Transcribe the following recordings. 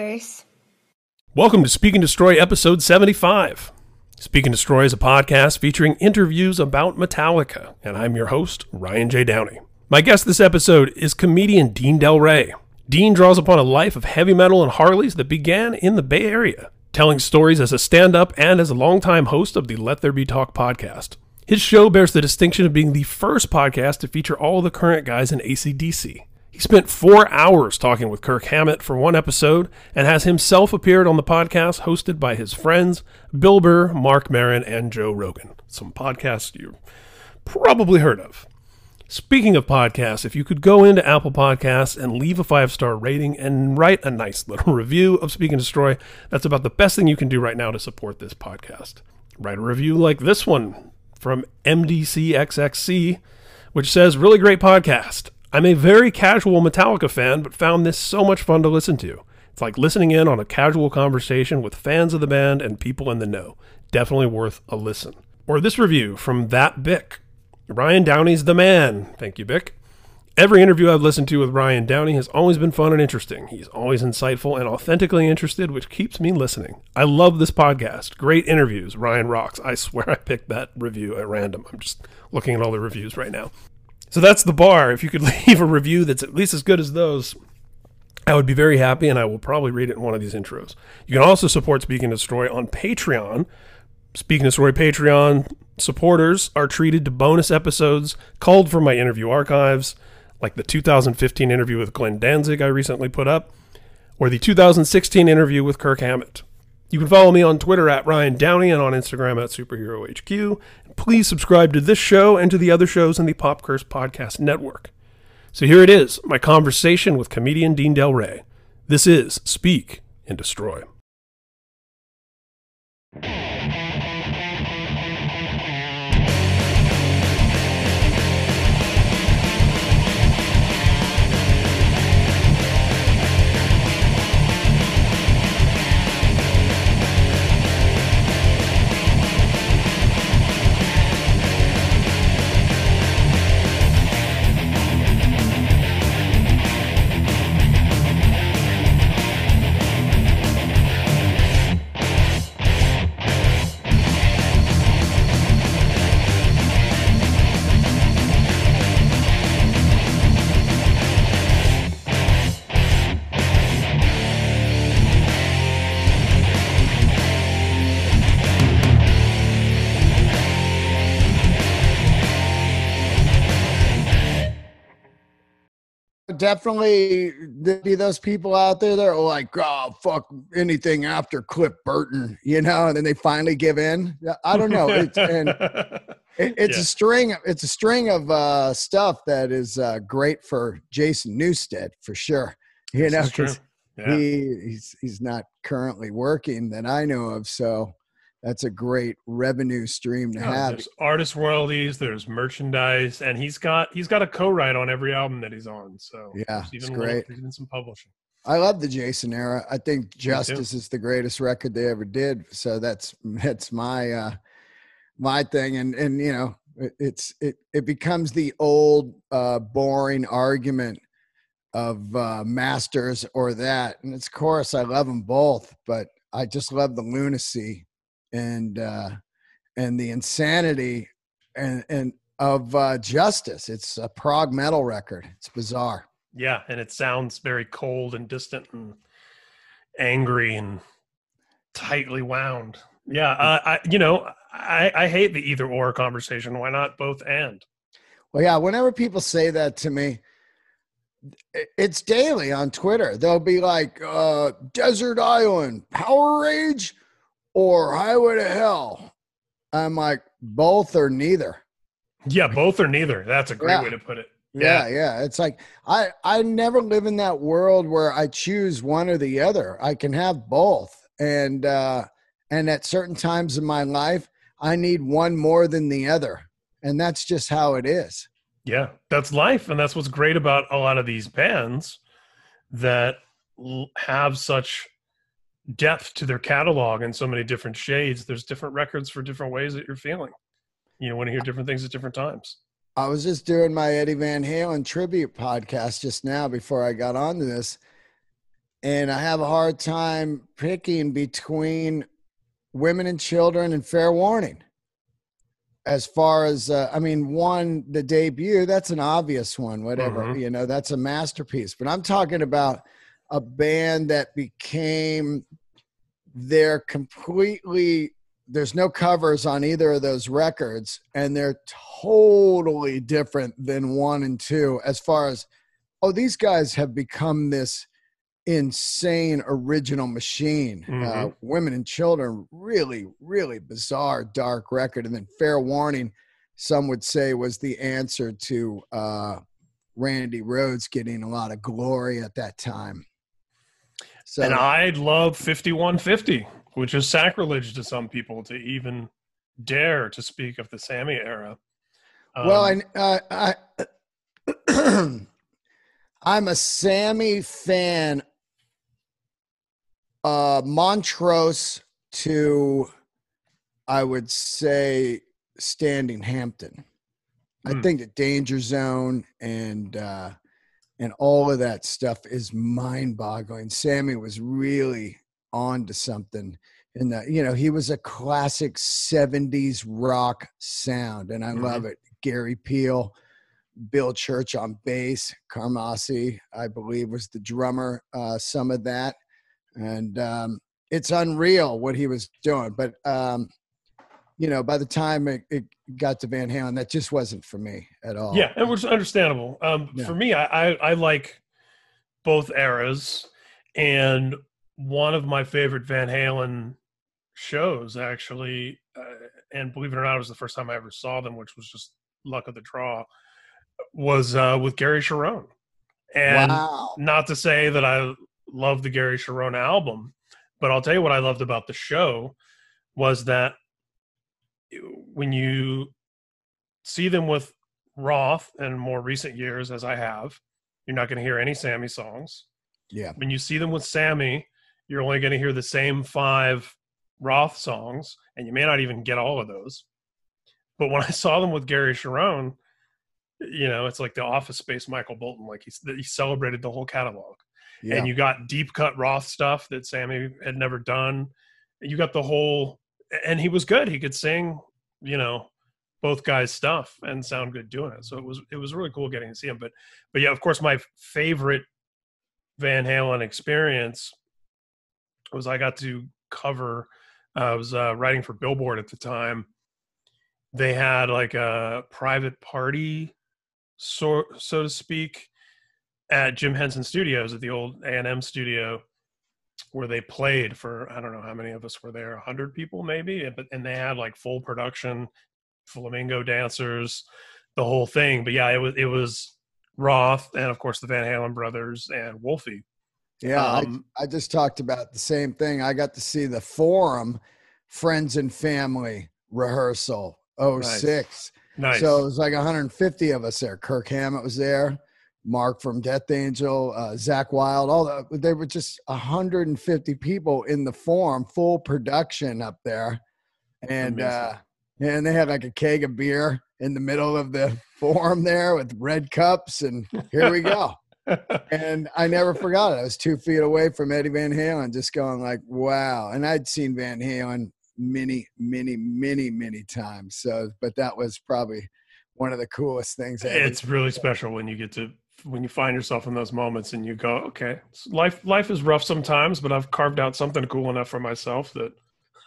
Curse. Welcome to Speak and Destroy episode 75. Speak and Destroy is a podcast featuring interviews about Metallica, and I'm your host, Ryan J. Downey. My guest this episode is comedian Dean Delray. Dean draws upon a life of heavy metal and Harleys that began in the Bay Area, telling stories as a stand up and as a longtime host of the Let There Be Talk podcast. His show bears the distinction of being the first podcast to feature all the current guys in ACDC. He spent four hours talking with Kirk Hammett for one episode and has himself appeared on the podcast hosted by his friends Bill Burr, Marc Maron, and Joe Rogan. Some podcasts you probably heard of. Speaking of podcasts, if you could go into Apple Podcasts and leave a five star rating and write a nice little review of Speak and Destroy, that's about the best thing you can do right now to support this podcast. Write a review like this one from MDCXXC, which says, Really great podcast. I'm a very casual Metallica fan, but found this so much fun to listen to. It's like listening in on a casual conversation with fans of the band and people in the know. Definitely worth a listen. Or this review from That Bick. Ryan Downey's the man. Thank you, Bick. Every interview I've listened to with Ryan Downey has always been fun and interesting. He's always insightful and authentically interested, which keeps me listening. I love this podcast. Great interviews. Ryan rocks. I swear I picked that review at random. I'm just looking at all the reviews right now. So that's the bar. If you could leave a review that's at least as good as those, I would be very happy, and I will probably read it in one of these intros. You can also support Speak and Destroy on Patreon. Speaking and Destroy Patreon supporters are treated to bonus episodes called from my interview archives like the 2015 interview with Glenn Danzig I recently put up, or the 2016 interview with Kirk Hammett. You can follow me on Twitter at Ryan Downey and on Instagram at SuperheroHQ. Please subscribe to this show and to the other shows in the Pop Curse Podcast Network. So here it is, my conversation with comedian Dean Delray. This is Speak and Destroy. Definitely there'd be those people out there that are like, oh, fuck anything after Cliff Burton, you know, and then they finally give in. I don't know. It's, and it, it's Yeah. a string. It's a string of uh, stuff that is uh, great for Jason Newsted for sure. You This know, is true. 'cause Yeah. he he's he's not currently working that I know of, so that's a great revenue stream to Yeah, have. there's artist royalties, there's merchandise, and he's got he's got a co-write on every album that he's on. So Yeah, there's it's even little- great. even some publishing. I love the Jason era. I think. Justice is the greatest record they ever did. So that's that's my uh my thing. And and you know, it, it's it it becomes the old uh boring argument of uh masters or that. And it's of course I love them both, but I just love the lunacy and uh and the insanity and and of uh justice. It's a prog metal record. It's bizarre. Yeah, and it sounds very cold and distant and angry and tightly wound. Yeah, uh, I you know I I hate the either or conversation. Why not both and? Well, yeah, whenever people say that to me, it's daily on Twitter. They'll be like, uh, Desert Island, Powerage, or Highway to Hell. I'm like, both or neither. Yeah, both or neither. That's a great Yeah. way to put it. Yeah, yeah. It's like I I never live in that world where I choose one or the other. I can have both. And uh and at certain times in my life, I need one more than the other. And that's just how it is. Yeah, that's life, and that's what's great about a lot of these bands that have such depth to their catalog and so many different shades. There's different records for different ways that you're feeling. You know, want to hear different things at different times. I was just doing my Eddie Van Halen tribute podcast just now before I got onto this. and I have a hard time picking between women and children and fair warning. As far as, uh, I mean, one, the debut, that's an obvious one, whatever, Mhm. you know, that's a masterpiece. But I'm talking about a band that became, they're completely, there's no covers on either of those records, and they're totally different than one and two as far as, oh, these guys have become this insane original machine. Uh, Mhm. Women and Children, really, really bizarre, dark record. And then Fair Warning, some would say, was the answer to uh, Randy Rhoads getting a lot of glory at that time. So, and I'd love 5150, which is sacrilege to some people to even dare to speak of the Sammy era. well, Um, I, uh, I, I'm a Sammy fan. Uh, Montrose to, I would say, Standing Hampton. I Hmm. think the Danger Zone and uh, and all of that stuff is mind-boggling. Sammy was really on to something. In that, you know, he was a classic '70s rock sound, and I Mhm. love it. Gary Pihl, Bill Church on bass, Carmassi, I believe, was the drummer. Uh, some of that, and um, it's unreal what he was doing. But um, you know, by the time it, it got to Van Halen, that just wasn't for me at all. Yeah, and which is understandable. Um, Yeah. For me, I, I I like both eras, and one of my favorite Van Halen shows actually, uh, and believe it or not, it was the first time I ever saw them, which was just luck of the draw, was uh, with Gary Cherone. And wow. not to say that I love the Gary Cherone album, but I'll tell you what I loved about the show was that when you see them with Roth in more recent years, as I have, you're not going to hear any Sammy songs. Yeah. When you see them with Sammy, you're only going to hear the same five Roth songs, and you may not even get all of those. But when I saw them with Gary Cherone, you know, it's like the Office Space Michael Bolton. Like he, he celebrated the whole catalog Yeah. and you got deep cut Roth stuff that Sammy had never done. You got the whole, and he was good. He could sing, you know, both guys' stuff and sound good doing it. So it was it was really cool getting to see him. But but yeah, of course, my favorite Van Halen experience was I got to cover. Uh, I was uh, writing for Billboard at the time. They had like a private party, so so to speak, at Jim Henson Studios at the old A and M studio, where they played for I don't know how many of us were there, hundred people maybe, but and they had like full production, flamingo dancers, the whole thing. But yeah, it was it was Roth and of course the Van Halen brothers and Wolfie. Yeah, Um, I, I just talked about the same thing. I got to see the Forum Friends and Family rehearsal 06. Nice. So it was like 150 of us there. Kirk Hammett was there, Mark from Death Angel, uh, Zakk Wylde, all the, they were just 150 people in the Forum, full production up there. And, uh, and they had like a keg of beer in the middle of the forum there with red cups. And here we go and I never forgot it. I was two feet away from Eddie Van Halen, just going like, "Wow!" And I'd seen Van Halen many, many, many, many times. So, but that was probably one of the coolest things. I it's really special when you get to when you find yourself in those moments and you go, okay, life life is rough sometimes, but I've carved out something cool enough for myself that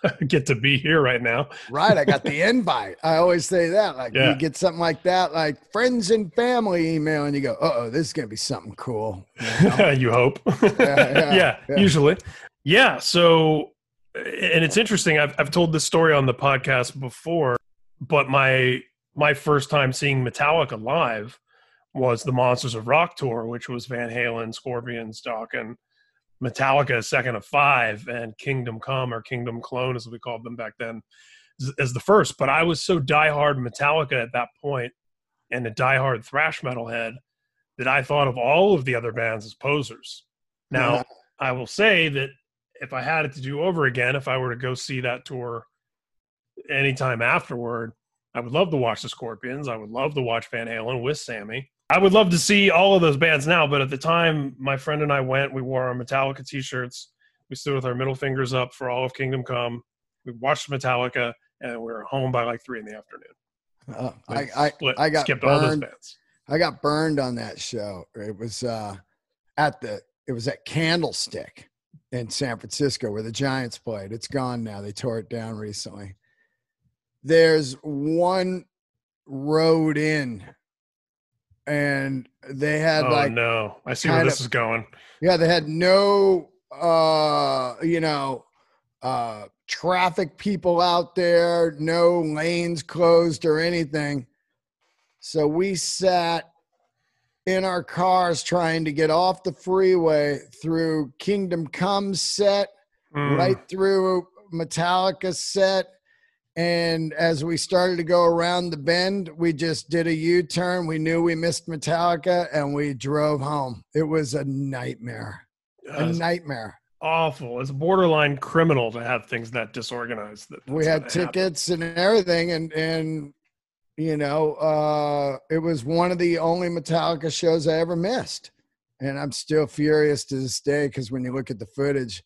I get to be here right now. right. I got the invite. I always say that. Like Yeah. you get something like that, like friends and family email, and you go, "Oh, this is gonna be something cool." you know? you hope. yeah, yeah, yeah. usually. Yeah. So, and it's interesting. I've I've told this story on the podcast before, but my my first time seeing Metallica live was the Monsters of Rock tour, which was Van Halen, Scorpions, Dokken, Metallica, second of five, and Kingdom Come or Kingdom Clone, as we called them back then, as- as the first. But I was so diehard Metallica at that point, and a diehard thrash metal head that I thought of all of the other bands as posers. Now, I will say that if I had it to do over again, if I were to go see that tour anytime afterward, I would love to watch the Scorpions. I would love to watch Van Halen with Sammy. I would love to see all of those bands now, but at the time, my friend and I went. We wore our Metallica T-shirts. We stood with our middle fingers up for all of Kingdom Come. We watched Metallica, and we were home by like three in the afternoon. Uh, I, Like, I, I got skipped all those burned. bands. I got burned on that show. It was uh, at the it was at Candlestick in San Francisco where the Giants played. It's gone now. They tore it down recently. There's one road in, and they had Oh like no, I see where this of- is going. yeah, they had no uh you know uh traffic people out there, no lanes closed or anything. So we sat in our cars trying to get off the freeway through Kingdom Come set, Mm, right through Metallica set. And as we started to go around the bend, we just did a U turn. We knew we missed Metallica and we drove home. It was a nightmare a nightmare. awful. It's borderline criminal to have things that disorganized. That We had gonna happen. tickets and everything, and and you know, uh, it was one of the only Metallica shows I ever missed, and I'm still furious to this day because when you look at the footage,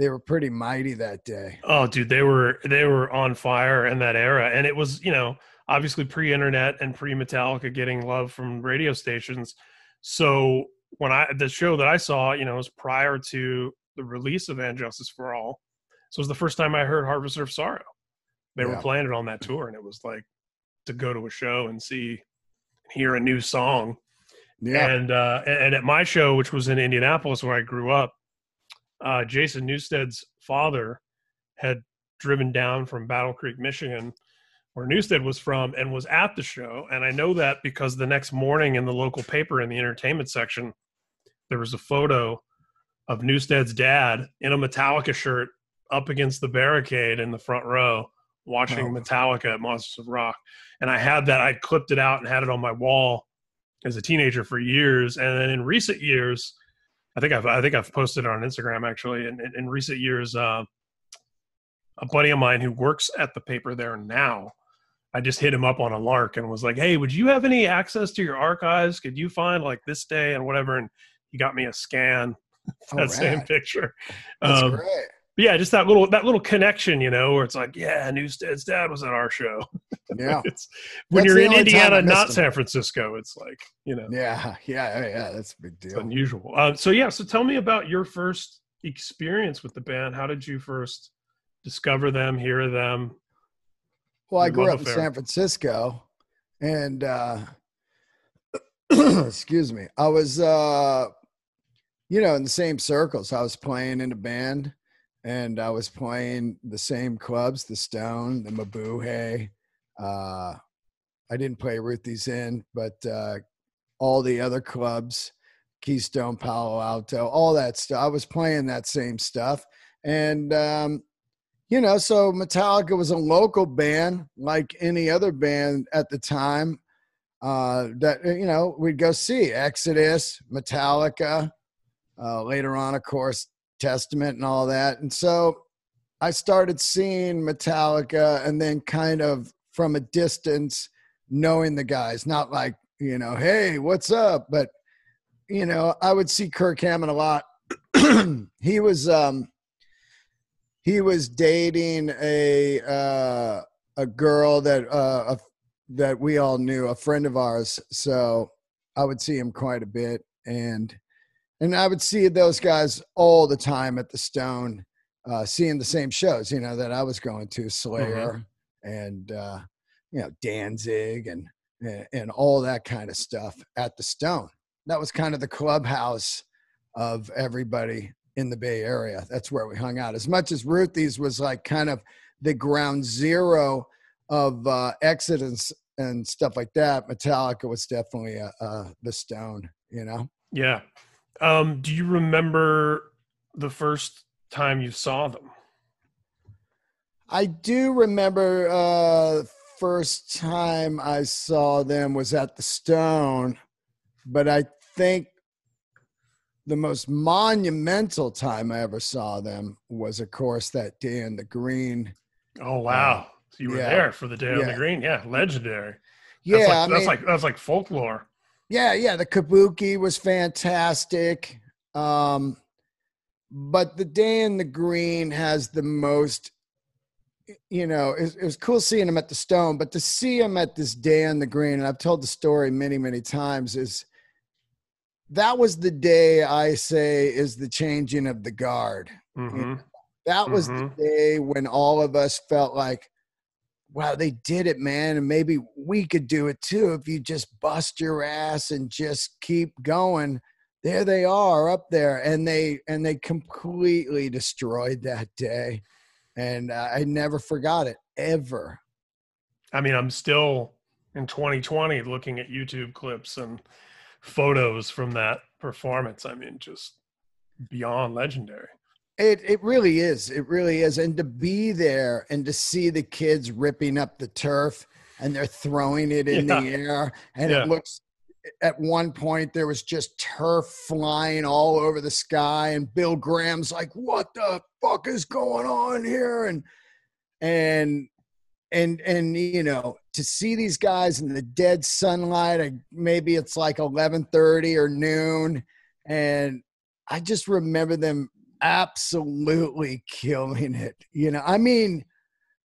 they were pretty mighty that day. Oh, dude, they were they were on fire in that era, and it was you know obviously pre-internet and pre-Metallica getting love from radio stations. So when I the show that I saw, you know, was prior to the release of And Justice for All. So it was the first time I heard Harvester of Sorrow. They were playing it on that tour, and it was like to go to a show and see hear a new song. Yeah, And uh, and at my show, which was in Indianapolis where I grew up, uh, Jason Newsted's father had driven down from Battle Creek, Michigan, where Newsted was from, and was at the show. And I know that because the next morning in the local paper in the entertainment section, there was a photo of Newsted's dad in a Metallica shirt up against the barricade in the front row watching. Metallica at Monsters of Rock. And I had that, I clipped it out and had it on my wall as a teenager for years. And then in recent years, I think I've I think I've posted it on Instagram actually. In, in, in recent years, uh, a buddy of mine who works at the paper there now, I just hit him up on a lark and was like, "Hey, would you have any access to your archives? Could you find like this day and whatever?" And he got me a scan of that same picture. that's Um, great. But yeah, just that little that little connection, you know, where it's like, yeah, Newsted's dad was at our show. Yeah, it's when That's you're in only time I Indiana, not him. San Francisco. It's like you know, yeah, yeah, yeah. That's a big it's deal. unusual. Uh, so yeah, so tell me about your first experience with the band. How did you first discover them, hear them? Well, I grew up in. San Francisco, and uh, excuse me, I was, uh, you know, in the same circles. I was playing in a band, and I was playing the same clubs: the Stone, the Mabuhay. Uh, I didn't play Ruthie's Inn, but uh, all the other clubs, Keystone, Palo Alto, all that stuff. I was playing that same stuff, and um, you know, so Metallica was a local band like any other band at the time. Uh, that you know, we'd go see Exodus, Metallica, uh, later on, of course, Testament and all that. And so I started seeing Metallica and then kind of from a distance knowing the guys, not like, you know, hey, what's up? But, you know, I would see Kirk Hammett a lot. he was, um, he was dating a, uh, a girl that, uh, a, that we all knew, a friend of ours. So I would see him quite a bit. And, and I would see those guys all the time at the Stone, uh, seeing the same shows, you know, that I was going to Slayer and, uh, you know, Danzig and, and, and all that kind of stuff at the Stone. That was kind of the clubhouse of everybody in the Bay Area. That's where we hung out. As much as Ruthie's was like kind of the ground zero of uh, Exodus and stuff like that, Metallica was definitely uh, uh, the Stone, you know? Yeah. Um, do you remember the first time you saw them? I do remember uh first time I saw them was at the Stone, but I think the most monumental time I ever saw them was of course that day in the green. Oh wow. So you were yeah. there for the day on the green. Yeah, legendary. Yeah, That's like I that's mean, like that's like folklore. Yeah, yeah, the Kabuki was fantastic. Um, but the day in the green has the most you know it, it, was cool seeing him at the stone but to see him at this day in the green and i've told the story many many times is that was the day i say is the changing of the guard mm-hmm. you know, that was mm-hmm. the day when all of us felt like wow they did it man and maybe we could do it too if you just bust your ass and just keep going. There they are up there and they and they completely destroyed that day and uh, i never forgot it ever. I mean i'm still in 2020 looking at youtube clips and photos from that performance. I mean just beyond legendary it it really is it really is and to be there and to see the kids ripping up the turf and they're throwing it in yeah. the air and yeah. it looks at one point there was just turf flying all over the sky and bill graham's like what the fuck is going on here and and and and you know to see these guys in the dead sunlight maybe it's like 11:30 or noon and i just remember them absolutely killing it you know i mean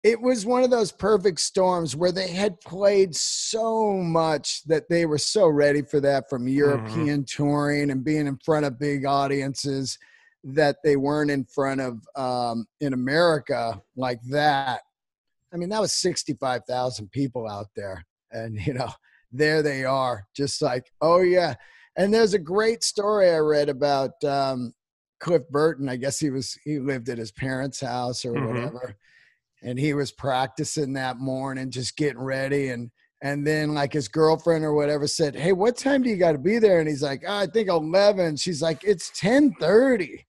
it was one of those perfect storms where they had played so much that they were so ready for that from mm-hmm. European mm-hmm. touring and being in front of big audiences that they weren't in front of um, in America like that. I mean, that was 65,000 people out there. And, you know, there they are, just like, oh, yeah. And there's a great story I read about um, Cliff Burton. I guess he was, he lived at his parents' house or mm-hmm. whatever and he was practicing that morning, just getting ready. And and then like his girlfriend or whatever said, "Hey, what time do you got to be there?" And he's like, oh, "I think 11." She's like, "It's 10:30."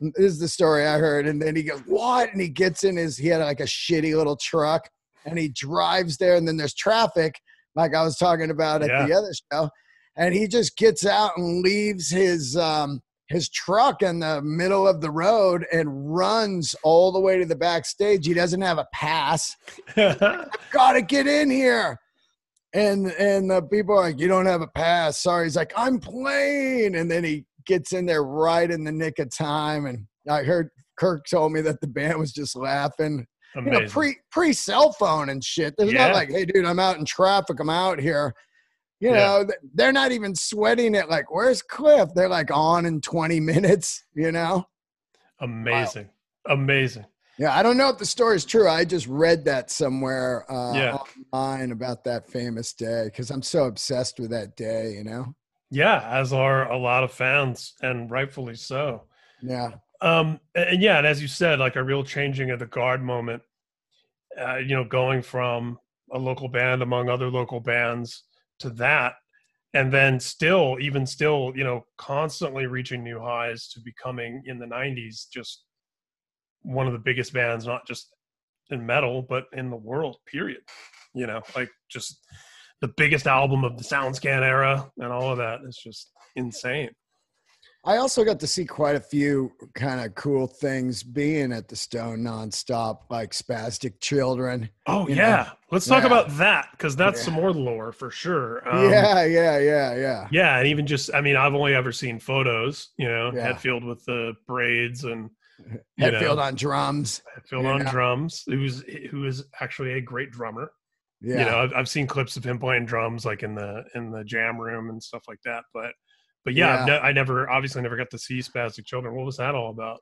This is the story I heard. And then he goes, "What?" And he gets in his he had like a shitty little truck, and he drives there. And then there's traffic, like I was talking about at yeah. the other show. And he just gets out and leaves his um, his truck in the middle of the road and runs all the way to the backstage. He doesn't have a pass. I've got to get in here. And and the people are like, you don't have a pass. Sorry. He's like, I'm playing. And then he gets in there right in the nick of time. And I heard Kirk told me that the band was just laughing. You know, pre pre cell phone and shit. There's yeah. not like, hey, dude, I'm out in traffic. I'm out here. You yeah. know, they're not even sweating it like, where's Cliff? They're like on in 20 minutes, you know? Amazing. Wow. Amazing. Yeah, I don't know if the story is true. I just read that somewhere uh, yeah. online about that famous day because I'm so obsessed with that day, you know? Yeah, as are a lot of fans, and rightfully so. Yeah. Um, and yeah, and as you said, like a real changing of the guard moment, uh, you know, going from a local band among other local bands to that. And then still even still you know constantly reaching new highs to becoming in the 90s just one of the biggest bands not just in metal but in the world period. You know like just the biggest album of the soundscan era and all of that is just insane I also got to see quite a few kind of cool things being at the Stone nonstop, like Spastic Children. Oh yeah, know? let's talk yeah. about that because that's yeah. some more lore for sure. Um, yeah, yeah, yeah, yeah. Yeah, and even just, I mean, I've only ever seen photos. You know, yeah. Hetfield with the braids and Hetfield know, on drums. Hetfield on know? drums. Who's who is actually a great drummer. Yeah. You know, I've, I've seen clips of him playing drums like in the in the jam room and stuff like that, but but yeah, yeah. I never obviously never got to see Spastic Children. What was that all about?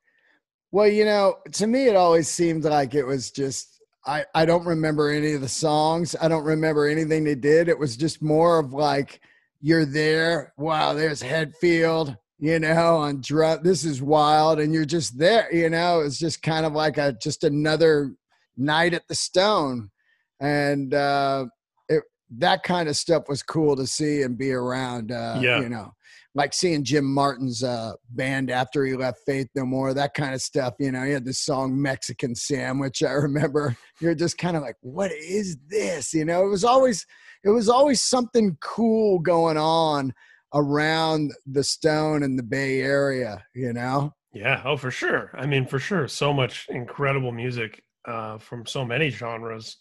Well, you know, to me, it always seemed like it was just I I don't remember any of the songs. I don't remember anything they did. It was just more of like you're there. Wow, there's Hetfield. You know, on drum. This is wild, and you're just there. You know, it's just kind of like a just another night at the Stone, and uh, it that kind of stuff was cool to see and be around. Uh, yeah, you know like seeing Jim Martin's uh, band after he left Faith No More, that kind of stuff. You know, he had this song Mexican Sandwich. I remember you're just kind of like, what is this? You know, it was always it was always something cool going on around the Stone and the Bay Area. You know. Yeah. Oh, for sure. I mean, for sure. So much incredible music uh, from so many genres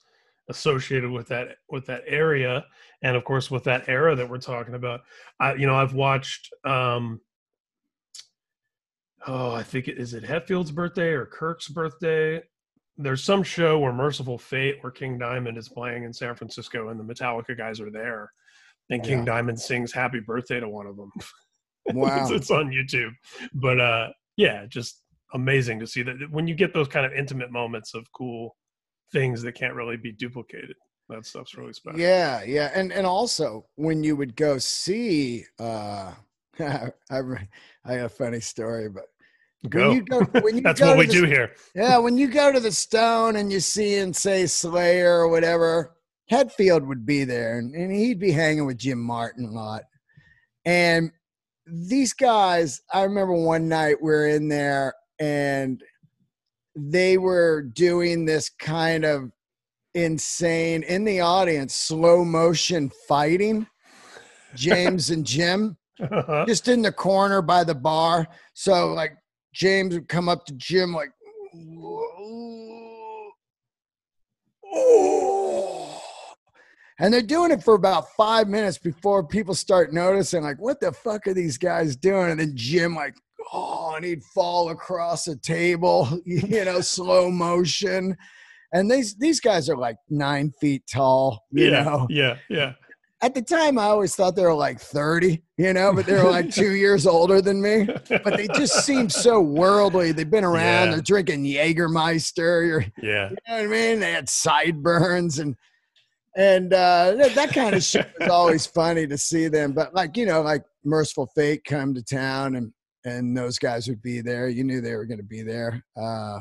associated with that with that area. And of course with that era that we're talking about i you know i've watched um oh i think it is it hetfield's birthday or kirk's birthday? There's some show where mercyful fate where king diamond is playing in san francisco and the metallica guys are there. And king Yeah. diamond sings happy birthday to one of them. Wow. it's, it's on youtube. But uh yeah just amazing to see that when you get those kind of intimate moments of cool things that can't really be duplicated. That stuff's really special. Yeah, yeah, and and also when you would go see, uh, I I got a funny story, but go. when you go when you that's go what we the do here. Yeah, when you go to the Stone and you see and say Slayer or whatever, Hetfield would be there and, and he'd be hanging with Jim Martin a lot. And these guys, I remember one night we are in there and they were doing this kind of insane in the audience, slow motion fighting. James and Jim uh-huh. just in the corner by the bar. So like James would come up to Jim like, oh. And they're doing it for about five minutes before people start noticing, like, what the fuck are these guys doing? And then Jim, like, oh, and he'd fall across a table, you know, slow motion. And these these guys are like nine feet tall, you yeah know yeah yeah at the time I always thought they were like 30, you know, but they're like two years older than me. But they just seem so worldly. They've been around, Yeah. they're drinking Jägermeister, you yeah know what I mean? They had sideburns and and uh that, that kind of shit was always funny to see them. But like, you know, like Mercyful Fate come to town and and those guys would be there. You knew they were gonna be there. Uh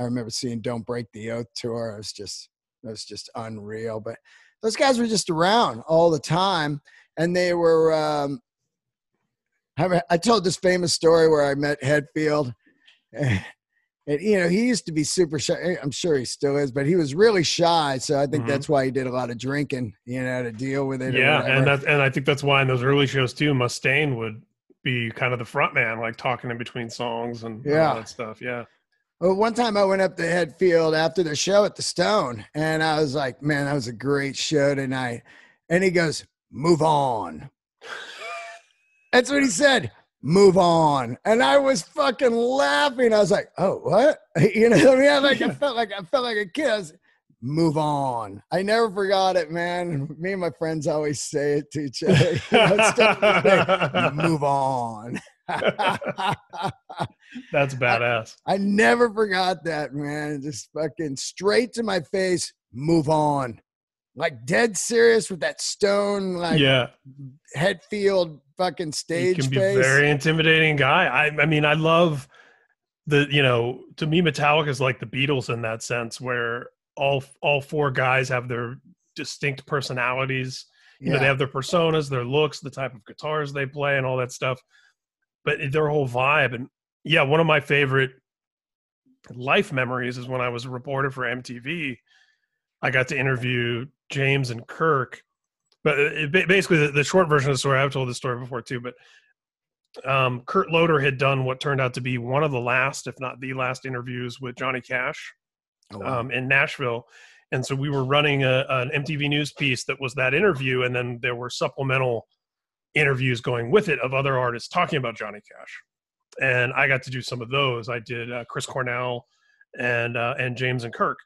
I remember seeing Don't Break the Oath tour. It was just it was just unreal. But those guys were just around all the time and they were um I, I told this famous story where i met hetfield and, you know he used to be super shy i'm sure he still is but he was really shy so i think Mhm. that's why he did a lot of drinking you know to deal with it yeah and that and i think that's why in those early shows too mustaine would be kind of the front man like talking in between songs and all Yeah. that stuff yeah Well, one time I went up to Hetfield after the show at the Stone, and I was like, "Man, that was a great show tonight." And he goes, "Move on." That's what he said. Move on. And I was fucking laughing. I was like, "Oh, what?" You know what I mean? I like I felt like I felt like a kid. I Move on. I never forgot it, man. Me and my friends always say it to each other. You know, it's still to this day, Move on. that's badass I never forgot that, man. Just fucking straight to my face, move on. Like dead serious with that stone, like yeah Hetfield fucking he stage can be face. very intimidating guy. I, I mean, I love the you know to me Metallica is like the Beatles in that sense, where all all four guys have their distinct personalities. You know, they have their personas, their looks, the type of guitars they play, and all that stuff. But their whole vibe, and yeah, one of my favorite life memories is when I was a reporter for MTV. I got to interview James and Kirk, but it, it- basically the, the short version of the story. I've told this story before too, but um, Kurt Loder had done what turned out to be one of the last, if not the last, interviews with Johnny Cash Oh, wow. um, in Nashville. And so we were running a, an MTV news piece that was that interview, and then there were supplemental interviews going with it of other artists talking about Johnny Cash. And I got to do some of those. I did uh, Chris Cornell and uh, and James and Kirk.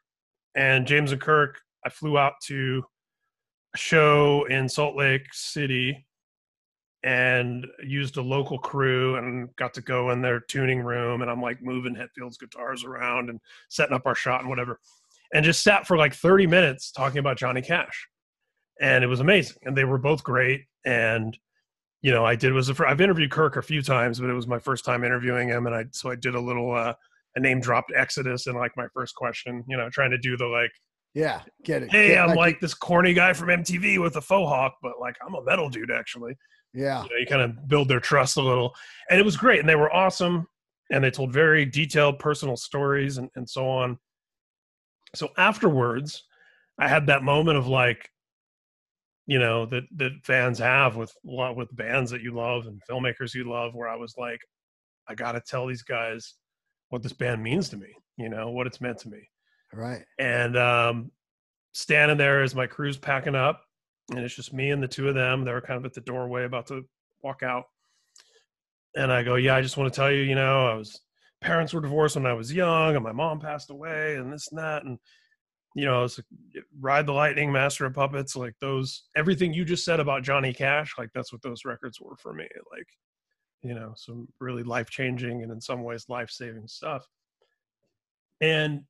And James and Kirk, I flew out to a show in Salt Lake City and used a local crew and got to go in their tuning room and I'm like moving Hetfield's guitars around and setting up our shot and whatever. And just sat for like 30 minutes talking about Johnny Cash. And it was amazing. And they were both great. And, you know, I did was the fir- I've interviewed Kirk a few times, but it was my first time interviewing him. And I, so I did a little, uh, a name dropped Exodus in like my first question, you know, trying to do the like, yeah, get it. hey, Get- I'm like this corny guy from MTV with a faux hawk, but like I'm a metal dude actually yeah, you know, you kind of build their trust a little. And it was great and they were awesome and they told very detailed personal stories and, and so on. So afterwards i had that moment of like you know that that fans have with with bands that you love and filmmakers you love where i was like i gotta tell these guys what this band means to me you know what it's meant to me. Right. and um standing there as my crew's packing up, and it's just me and the two of them. They were kind of at the doorway, about to walk out. And I go, "Yeah, I just want to tell you, you know, I was parents were divorced when I was young, and my mom passed away, and this and that, and you know, it's like, Ride the Lightning, Master of Puppets, like those. Everything you just said about Johnny Cash, like that's what those records were for me. Like, you know, some really life changing and in some ways life saving stuff. And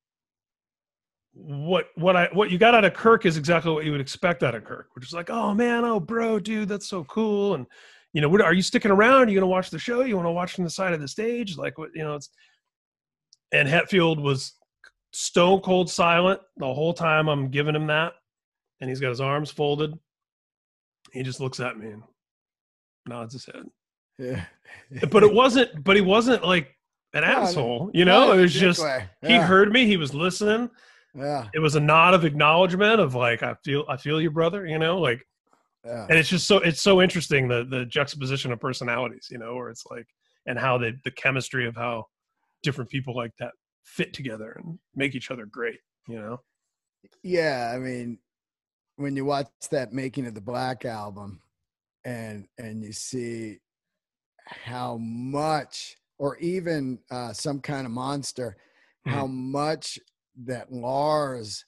what what I what you got out of Kirk is exactly what you would expect out of Kirk, which is like, oh man, oh bro, dude, that's so cool. And you know, what are you sticking around? Are you gonna watch the show? You want to watch from the side of the stage? Like what you know, it's and Hetfield was stone cold silent the whole time I'm giving him that. And he's got his arms folded. He just looks at me and nods his head. Yeah. but it wasn't but he wasn't like an asshole, you know? No, It was just way. he Yeah, heard me, he was listening. Yeah. It was a nod of acknowledgement of like I feel I feel you brother, you know, like Yeah. and it's just so it's so interesting the the juxtaposition of personalities, you know, where it's like and how the the chemistry of how different people like that fit together and make each other great, you know. Yeah, I mean, when you watch that making of the Black album, and and you see how much, or even uh, some kind of monster, Mm-hmm. how much that Lars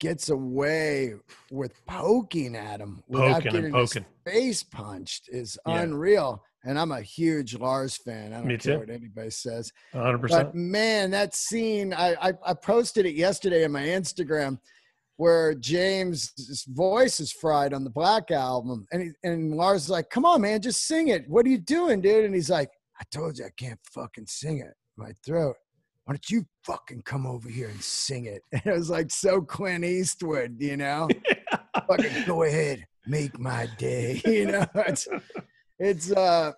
gets away with poking at him without Poking getting and his face punched is Yeah. unreal. And I'm a huge Lars fan. I don't Me care too. what anybody says. hundred But man, that scene, I, I I posted it yesterday on my Instagram where James' voice is fried on the Black album. And he, and Lars is like, come on, man, just sing it. What are you doing, dude? And he's like, I told you I can't fucking sing it. My throat. Why don't you fucking come over here and sing it? And it was like so Clint Eastwood, you know? fucking go ahead, make my day. You know, it's it's uh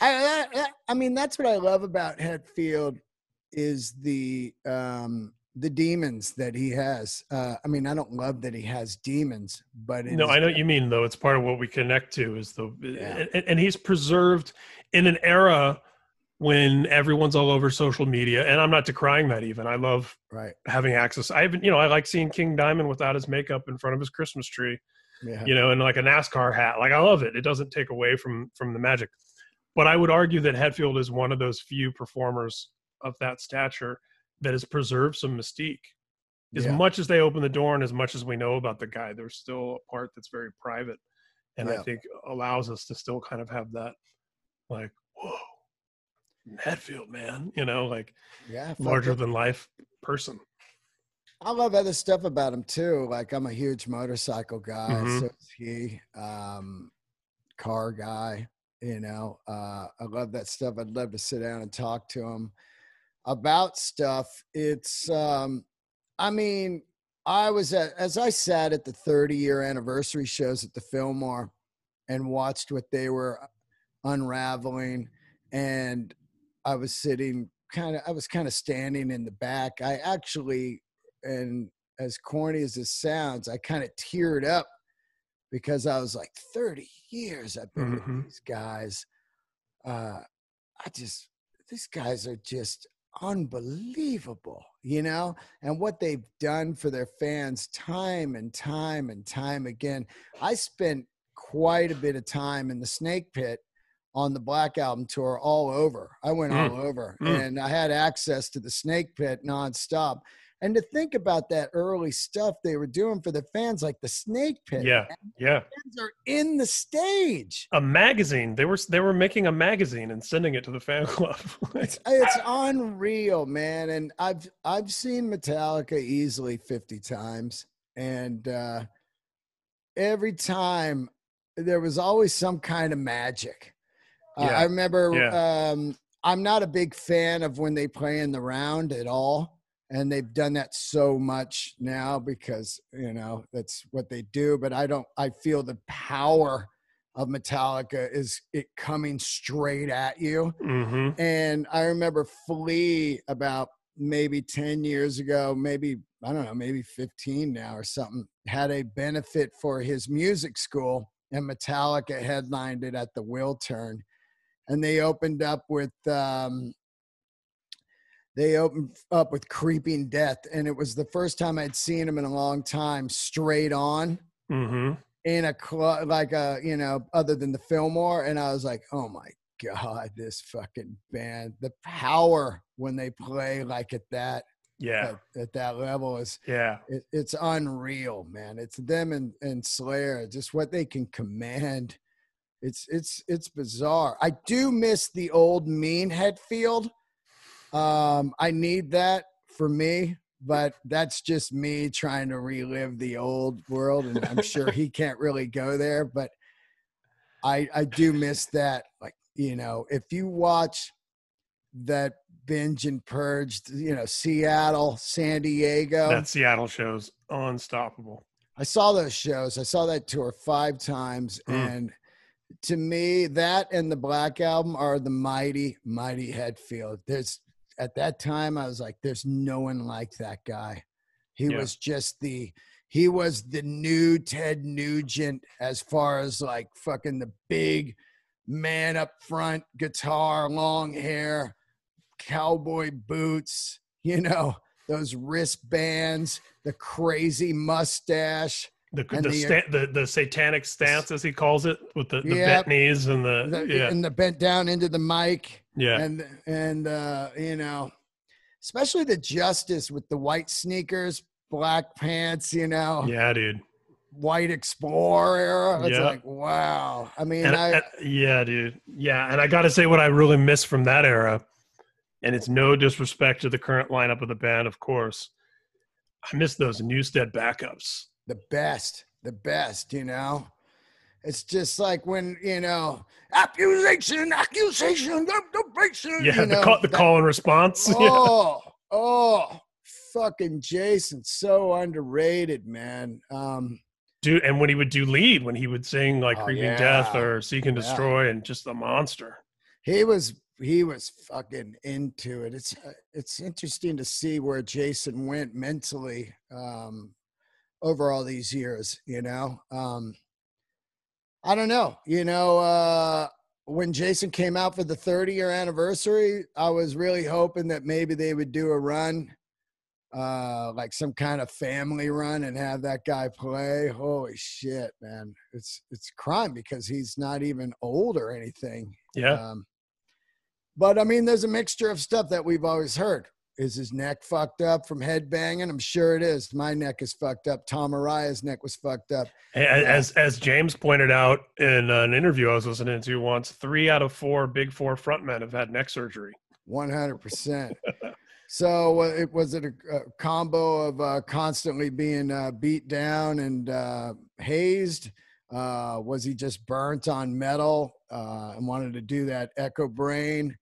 I, I I mean that's what I love about Hetfield is the um the demons that he has. Uh I mean I don't love that he has demons, but No, is- I know what you mean though. It's part of what we connect to is the Yeah. and, and he's preserved in an era when everyone's all over social media. And I'm not decrying that even. I love right. having access. I haven't, you know, I like seeing King Diamond without his makeup in front of his Christmas tree, Yeah. you know, and like a NASCAR hat. Like I love it. It doesn't take away from from the magic. But I would argue that Hetfield is one of those few performers of that stature that has preserved some mystique. As Yeah. much as they open the door and as much as we know about the guy, there's still a part that's very private. And I think allows us to still kind of have that like, whoa, Hetfield, man, you know, like Yeah. larger than life person. I love other stuff about him too. Like I'm a huge motorcycle guy, Mhm. so is he. Um, car guy, you know. Uh, I love that stuff. I'd love to sit down and talk to him about stuff. It's, um, I mean, I was at as I sat at the 30 year anniversary shows at the Fillmore and watched what they were unraveling, and I was sitting kind of, I was kind of standing in the back. I actually and as corny as this sounds, I kind of teared up because I was like, 30 years I've been Mhm. with these guys. Uh, I just, these guys are just unbelievable, you know, and what they've done for their fans time and time and time again. I spent quite a bit of time in the snake pit on the Black Album tour all over. I went Mm. all over Mm. and I had access to the snake pit nonstop. And to think about that early stuff they were doing for the fans, like the snake pit, Yeah. Yeah. fans are in the stage. A magazine. They were they were making a magazine and sending it to the fan club. It's it's unreal, man. And I've I've seen Metallica easily 50 times. And uh every time there was always some kind of magic. Uh, Yeah, I remember yeah. um I'm not a big fan of when they play in the round at all. And they've done that so much now because, you know, that's what they do. But I don't I feel the power of Metallica is it coming straight at you. hmm And I remember Flea about maybe 10 years ago, maybe, I don't know, maybe 15 now or something, had a benefit for his music school, and Metallica headlined it at the Wiltern. And they opened up with, um, they opened up with Creeping Death, and it was the first time I'd seen them in a long time straight on Mm-hmm. in a club, like a, you know, other than the Fillmore. And I was like, oh my God, this fucking band, the power when they play like at that, Yeah. at, at that level is Yeah. it, it's unreal, man. It's them and, and Slayer, just what they can command. It's it's it's bizarre. I do miss the old mean Hetfield. Um, I need that for me, but that's just me trying to relive the old world, and I'm sure he can't really go there. But I I do miss that. Like you know, if you watch that binge and purged, you know, Seattle, San Diego. That Seattle show's unstoppable. I saw those shows. I saw that tour five times, Mm. and to me, that and the Black Album are the mighty, mighty Hetfield. There's at that time, I was like, "There's no one like that guy." He Yeah. was just the he was the new Ted Nugent as far as like fucking the big man up front, guitar, long hair, cowboy boots, you know, those wristbands, the crazy mustache. The the, the- sta- the the satanic stance, as he calls it, with the, the Yep. bent knees and the, the, yeah and the bent down into the mic yeah and and uh you know especially the justice with the white sneakers black pants you know yeah dude. white explorer era it's Yeah. like wow i mean And, i and- yeah, dude. Yeah, and I got to say what I really miss from that era, and it's no disrespect to the current lineup of the band, of course. I miss those Newsted backups. The best the best you know it's just like when you know accusation accusation accusation Yeah, you know, the call, the that- call and response. Yeah. oh oh fucking jason so underrated man um Dude, and when he would do lead, when he would sing like Oh, "Creeping Death" or "Seek and Yeah. Destroy," and just a monster. he was he was fucking into it it's uh, it's interesting to see where jason went mentally um over all these years you know? Um i don't know you know uh when jason came out for the 30 year anniversary i was really hoping that maybe they would do a run uh like some kind of family run and have that guy play. Holy shit man. It's it's crime because he's not even old or anything Yeah, um, but I mean, there's a mixture of stuff that we've always heard. Is his neck fucked up from head banging? I'm sure it is. My neck is fucked up. Tom Araya's neck was fucked up. As as James pointed out in an interview I was listening to once, three out of four Big Four frontmen have had neck surgery. 100%. so uh, it was it a, a combo of uh, constantly being uh, beat down and uh, hazed? Uh, was he just burnt on metal uh, and wanted to do that Echobrain?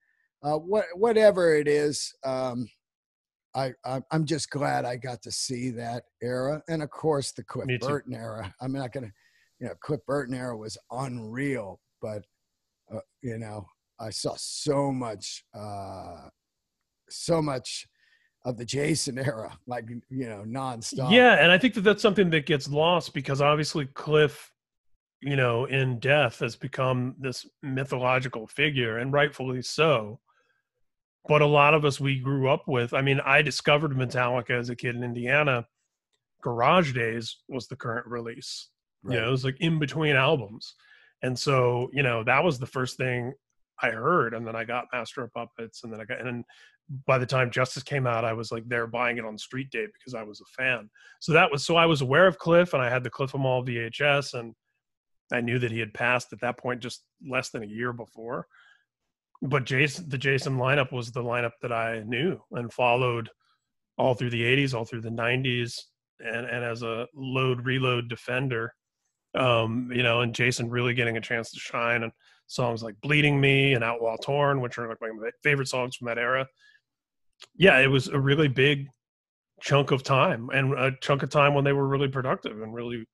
Uh, what, whatever it is, um, I, I'm just glad I got to see that era. And of course, the Cliff Burton era. I'm not going to, you know, Cliff Burton era was unreal, but, uh, you know, I saw so much, uh, so much of the Jason era, like you know, nonstop. Yeah, and I think that that's something that gets lost because obviously Cliff, you know, in death has become this mythological figure, and rightfully so. But a lot of us we grew up with. I mean, I discovered Metallica as a kid in Indiana. Garage Days was the current release. You know, it was like in between albums. And so, you know, that was the first thing I heard. And then I got Master of Puppets. And then I got, and then by the time Justice came out, I was like there buying it on street day because I was a fan. So that was, so I was aware of Cliff and I had the Cliff 'em all VHS. And I knew that he had passed at that point just less than a year before. But Jason, the Jason lineup was the lineup that I knew and followed all through the 80s, all through the 90s. And, and as a load reload defender, um, you know, and Jason really getting a chance to shine and songs like Bleeding Me and Outlaw Torn, which are like my favorite songs from that era. Yeah, it was a really big chunk of time and a chunk of time when they were really productive and really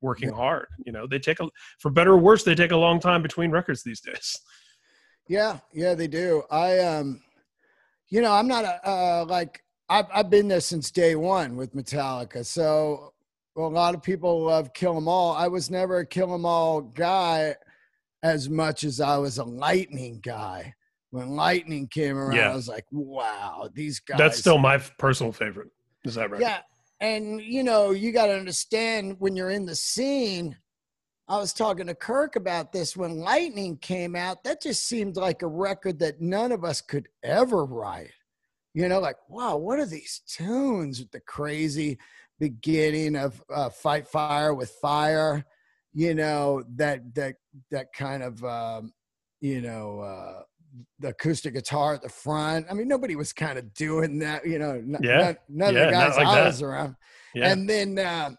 working hard. You know, they take a, for better or worse, they take a long time between records these days. Yeah, yeah, they do. I um you know, I'm not a uh like I've I've been there since day one with Metallica. So a lot of people love Kill 'Em All. I was never a Kill 'Em All guy as much as I was a Lightning guy. when Lightning came around, Yeah. I was like, wow, these guys. That's still my personal favorite. Is that right? Yeah. And you know, you got to understand when you're in the scene. I was talking to Kirk about this when Lightning came out. That just seemed like a record that none of us could ever write. You know, like, wow, what are these tunes with the crazy beginning of uh, Fight Fire with Fire? You know, that that that kind of um, you know uh, the acoustic guitar at the front. I mean, nobody was kind of doing that. You know, n- Yeah. none, none Yeah, of the guys like I that. was around. Yeah. And then, uh,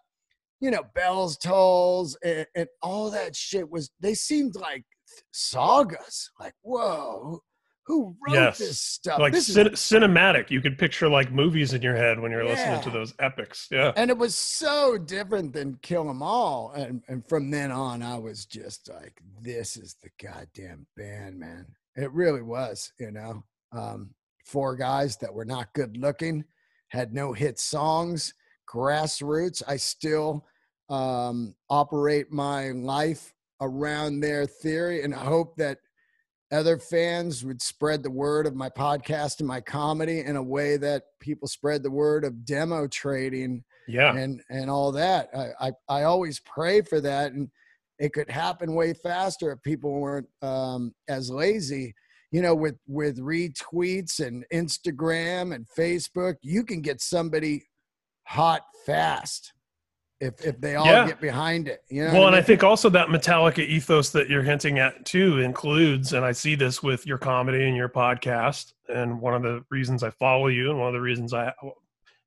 you know, bells, tolls, and, and all that shit was, they seemed like sagas. Like, whoa, who wrote Yes. this stuff? like this is cinematic. You could picture like movies in your head when you're listening to those epics. Yeah. and it was so different than Kill 'Em All. And, and from then on, I was just like, this is the goddamn band, man. It really was, you know. Um, four guys that were not good looking, had no hit songs, grassroots. I still um, operate my life around their theory and I hope that other fans would spread the word of my podcast and my comedy in a way that people spread the word of demo trading Yeah. and and all that. I, I I always pray for that, and it could happen way faster if people weren't um, as lazy. You know, with with retweets and Instagram and Facebook, you can get somebody hot fast if if they all Yeah. get behind it. You know, Well, what and I think also that Metallica ethos that you're hinting at too includes, and I see this with your comedy and your podcast. And one of the reasons I follow you, and one of the reasons I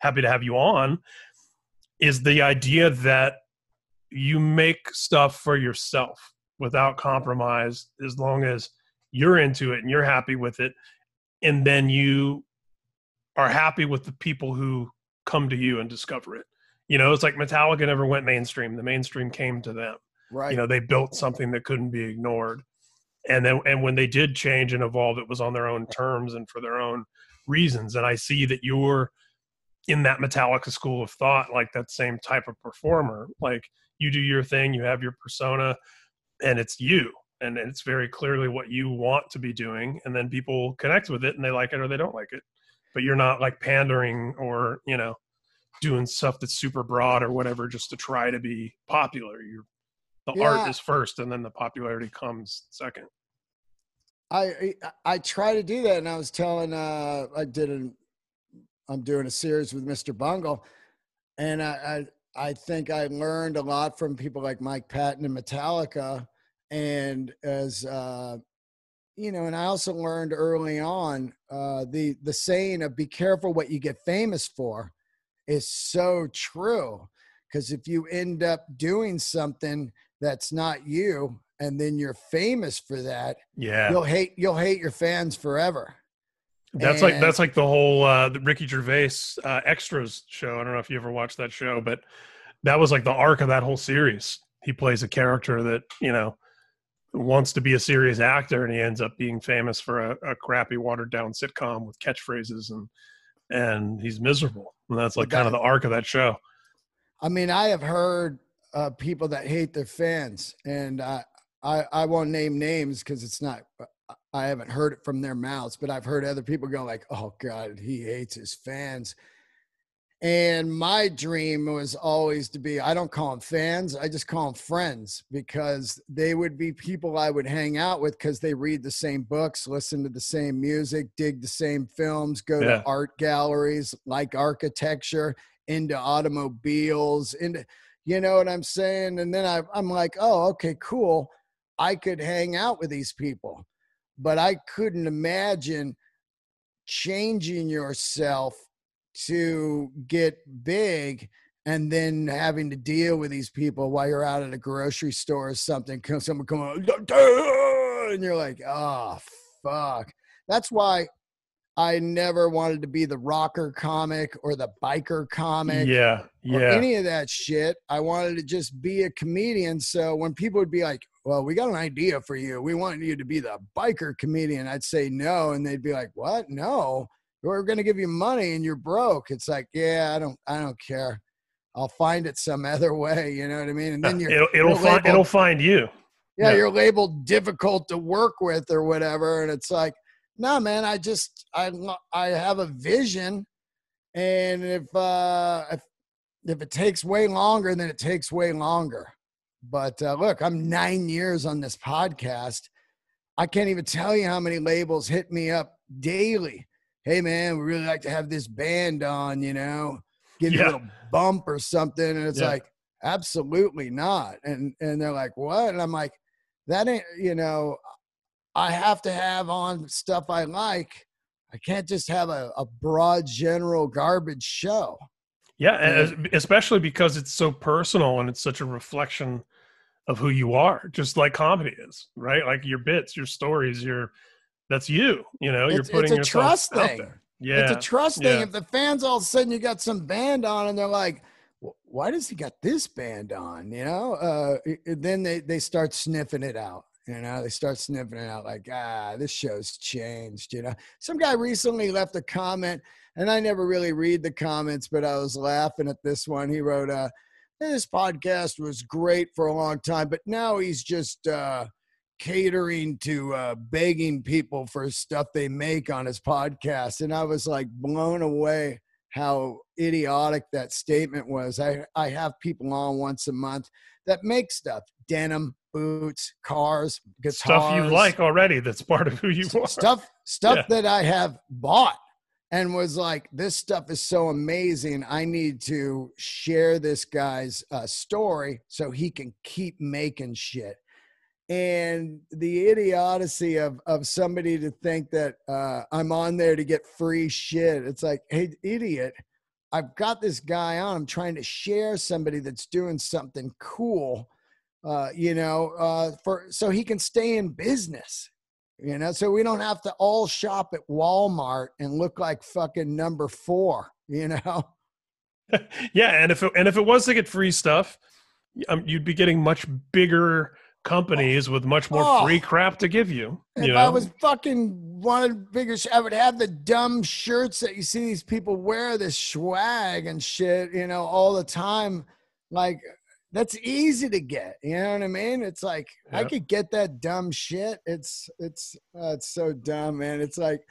happy to have you on, is the idea that you make stuff for yourself without compromise, as long as you're into it and you're happy with it, and then you are happy with the people who come to you and discover it. You know, it's like Metallica never went mainstream. The mainstream came to them. right? You know, they built something that couldn't be ignored. And then and when they did change and evolve, it was on their own terms and for their own reasons. And I see that you're in that Metallica school of thought, like that same type of performer. Like you do your thing, you have your persona, and it's you. And it's very clearly what you want to be doing. And then people connect with it and they like it or they don't like it. But you're not like pandering or, you know, doing stuff that's super broad or whatever just to try to be popular. You're the Yeah. art is first and then the popularity comes second. I, I I try to do that, and I was telling uh I did an I'm doing a series with Mr. Bungle, and I I, I think I learned a lot from people like Mike Patton and Metallica, and as uh, you know, and I also learned early on uh, the the saying of "be careful what you get famous for" is so true, because if you end up doing something that's not you, and then you're famous for that Yeah. you'll hate you'll hate your fans forever. That's like that's like the whole uh the Ricky Gervais uh extras show. I don't know if you ever watched that show, but that was like the arc of that whole series. He plays a character that, you know, wants to be a serious actor and he ends up being famous for a, a crappy watered down sitcom with catchphrases and and he's miserable. And that's like But kind of the arc of that show. I mean, I have heard uh, people that hate their fans, and I I, I won't name names because it's not. I haven't heard it from their mouths, but I've heard other people go like, "Oh God, he hates his fans." And my dream was always to be, I don't call them fans, I just call them friends because they would be people I would hang out with because they read the same books, listen to the same music, dig the same films, go Yeah. to art galleries, like architecture, into automobiles, into, you know what I'm saying? And then I, I'm like, oh, okay, cool. I could hang out with these people, but I couldn't imagine changing yourself to get big and then having to deal with these people while you're out at a grocery store or something. Someone come on, and you're like, oh fuck. That's why I never wanted to be the rocker comic or the biker comic Yeah. or Yeah. any of that shit. I wanted to just be a comedian. So when people would be like, well, we got an idea for you. We want you to be the biker comedian. I'd say no. And they'd be like, what? No, we're going to give you money and you're broke. It's like, yeah, I don't, I don't care. I'll find it some other way. You know what I mean? And then you're, it'll it'll you're find labeled- it'll find you. yeah, yeah. you're labeled difficult to work with or whatever. And it's like, no, man, I just I I have a vision, and if uh if if it takes way longer, then it takes way longer. But uh, look, I'm nine years on this podcast. I can't even tell you how many labels hit me up daily. Hey, man, we really like to have this band on, you know, give you a little bump or something. And it's yeah. like, absolutely not. And and they're like, what? And I'm like, that ain't, you know, I have to have on stuff I like. I can't just have a, a broad general garbage show. Yeah, especially because it's so personal and it's such a reflection of who you are, just like comedy is, right? Like your bits, your stories, your that's you. You know, you're putting it's a trust thing. There. Yeah, it's a trust yeah. thing. If the fans all of a sudden you got some band on and they're like, "Why does he got this band on?" You know, uh, then they they start sniffing it out. You know, they start sniffing it out like, ah, this show's changed. You know, some guy recently left a comment, and I never really read the comments, but I was laughing at this one. He wrote, uh, this podcast was great for a long time, but now he's just uh, catering to uh, begging people for stuff they make on his podcast. And I was like blown away how idiotic that statement was. I, I have people on once a month that make stuff denim, boots, cars, guitars. Stuff you like already that's part of who you are. Stuff, stuff yeah. that I have bought and was like, this stuff is so amazing. I need to share this guy's uh, story so he can keep making shit. And the idiocy of, of somebody to think that uh, I'm on there to get free shit. It's like, hey, idiot, I've got this guy on. I'm trying to share somebody that's doing something cool, uh, you know, uh, for so he can stay in business you know, so we don't have to all shop at Walmart and look like fucking number four, you know? yeah. And if it, and if it was to get free stuff, um, you'd be getting much bigger companies with much more oh, free crap to give you. If you know? I was fucking wanted bigger, I would have the dumb shirts that you see these people wear, this swag and shit, you know, all the time. Like that's easy to get. You know what I mean? It's like yep. I could get that dumb shit. It's it's uh, it's so dumb, man. It's like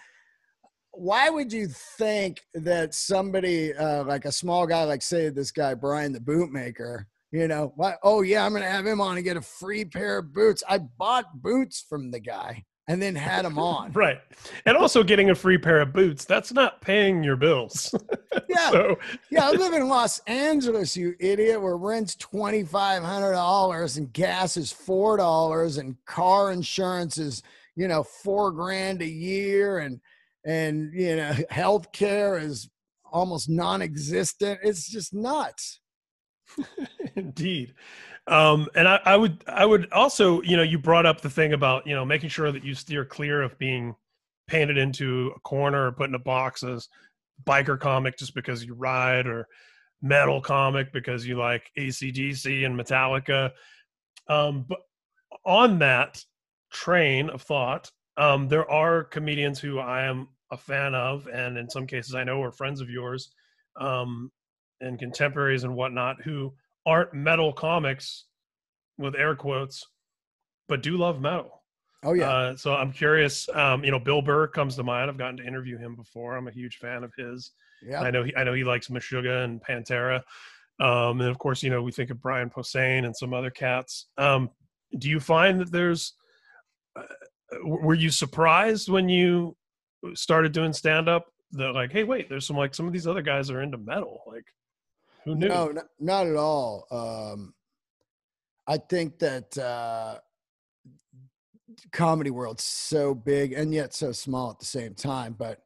why would you think that somebody uh, like a small guy like say this guy Brian the bootmaker, you know, why oh yeah, I'm gonna have him on and get a free pair of boots. I bought boots from the guy and then had them on. right. And also getting a free pair of boots, that's not paying your bills. yeah. So. yeah, I live in Los Angeles, you idiot, where rent's $2,500 and gas is $4 and car insurance is, you know, four grand a year and, and, you know, health care is almost non-existent. It's just nuts. Indeed. Um, and I, I would, I would also, you know, you brought up the thing about, you know, making sure that you steer clear of being painted into a corner or put in a box as biker comic just because you ride or metal comic because you like ACDC and Metallica. Um, but on that train of thought, um, there are comedians who I am a fan of, and in some cases I know are friends of yours, um, and contemporaries and whatnot who aren't metal comics with air quotes, but do love metal. Oh yeah. Uh, so I'm curious. Um, you know, Bill Burr comes to mind. I've gotten to interview him before. I'm a huge fan of his. Yeah. I know he. I know he likes Meshuggah and Pantera. Um, and of course, you know, we think of Brian Posehn and some other cats. Um, do you find that there's? Uh, were you surprised when you started doing stand up? That like, hey, wait, there's some like some of these other guys are into metal. Like, who knew? No, not, not at all. Um, I think that uh, comedy world's so big and yet so small at the same time. But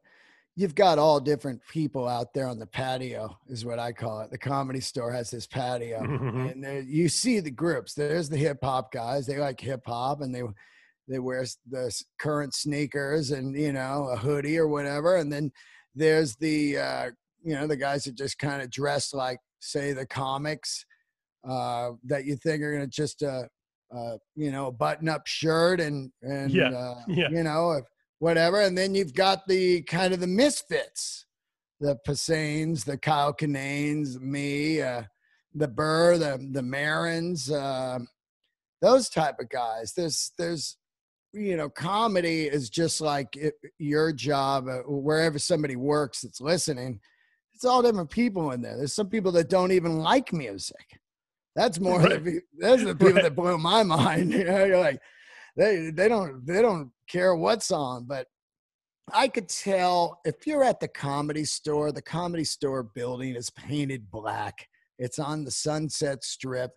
you've got all different people out there on the patio, is what I call it. The comedy store has this patio, mm-hmm. and there, you see the groups. There's the hip hop guys; they like hip hop, and they they wear the current sneakers and you know a hoodie or whatever. And then there's the uh, you know the guys that just kind of dress like say the comics uh, that you think are going to just uh, uh, you know button up shirt and and yeah. Uh, yeah. you know whatever and then you've got the kind of the misfits the Posehns, the Kyle Kinanes, me, uh, the Burr, the the Marons, uh, those type of guys. There's there's you know, comedy is just like it, your job, uh, wherever somebody works that's listening. It's all different people in there. There's some people that don't even like music. That's more. Right. The, those are the people Right. that blew my mind. You know, you're like, they they don't they don't care what's on, but I could tell if you're at the comedy store, the comedy store building is painted black. It's on the Sunset Strip.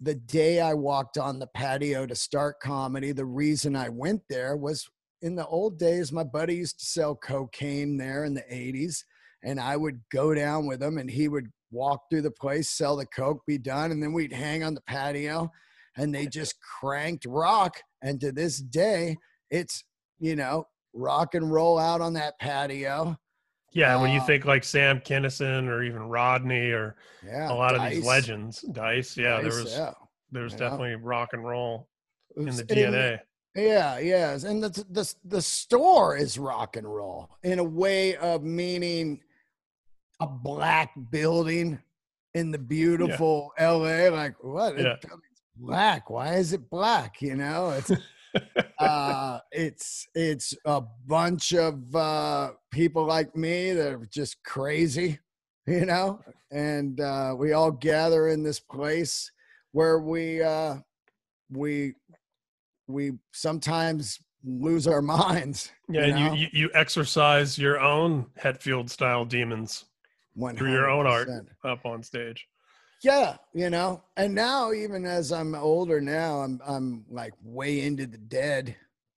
The day I walked on the patio to start comedy, the reason I went there was in the old days, my buddy used to sell cocaine there in the 80s, and I would go down with him and he would walk through the place, sell the coke, be done, and then we'd hang on the patio and they just cranked rock. And to this day, it's, you know, rock and roll out on that patio. Yeah, when you Uh, think like Sam Kinison or even Rodney or Yeah. a lot of these legends, Dice, yeah, there was yeah. there was know. definitely rock and roll in the DNA. Yeah, yes, and the the the store is rock and roll in a way of meaning a black building in the beautiful L.A. Like what? Yeah. It's black. Why is it black? You know, it's uh, it's it's a bunch of uh, people like me that are just crazy, you know, and uh, we all gather in this place where we uh, we we sometimes lose our minds. Yeah, and know? you, you you exercise your own Hetfield style demons through your own art up on stage. Yeah, you know, and now even as I'm older now, I'm I'm like way into the dead,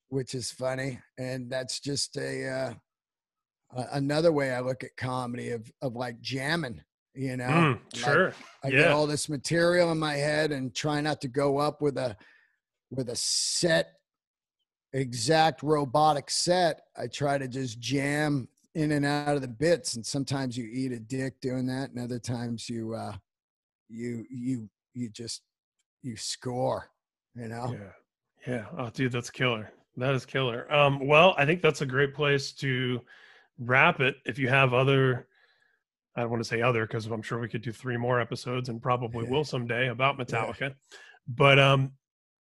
which is funny, and that's just a uh, another way I look at comedy of of like jamming. You know, Mm, Like, sure. I get all this material in my head and try not to go up with a with a set exact robotic set. I try to just jam in and out of the bits and sometimes you eat a dick doing that and other times you uh you you you just you score, you know. Yeah. Yeah. Oh, dude, that's killer. That is killer. Um, well, I think that's a great place to wrap it. If you have other, I don't want to say other because I'm sure we could do three more episodes and probably Yeah. will someday about Metallica. But um,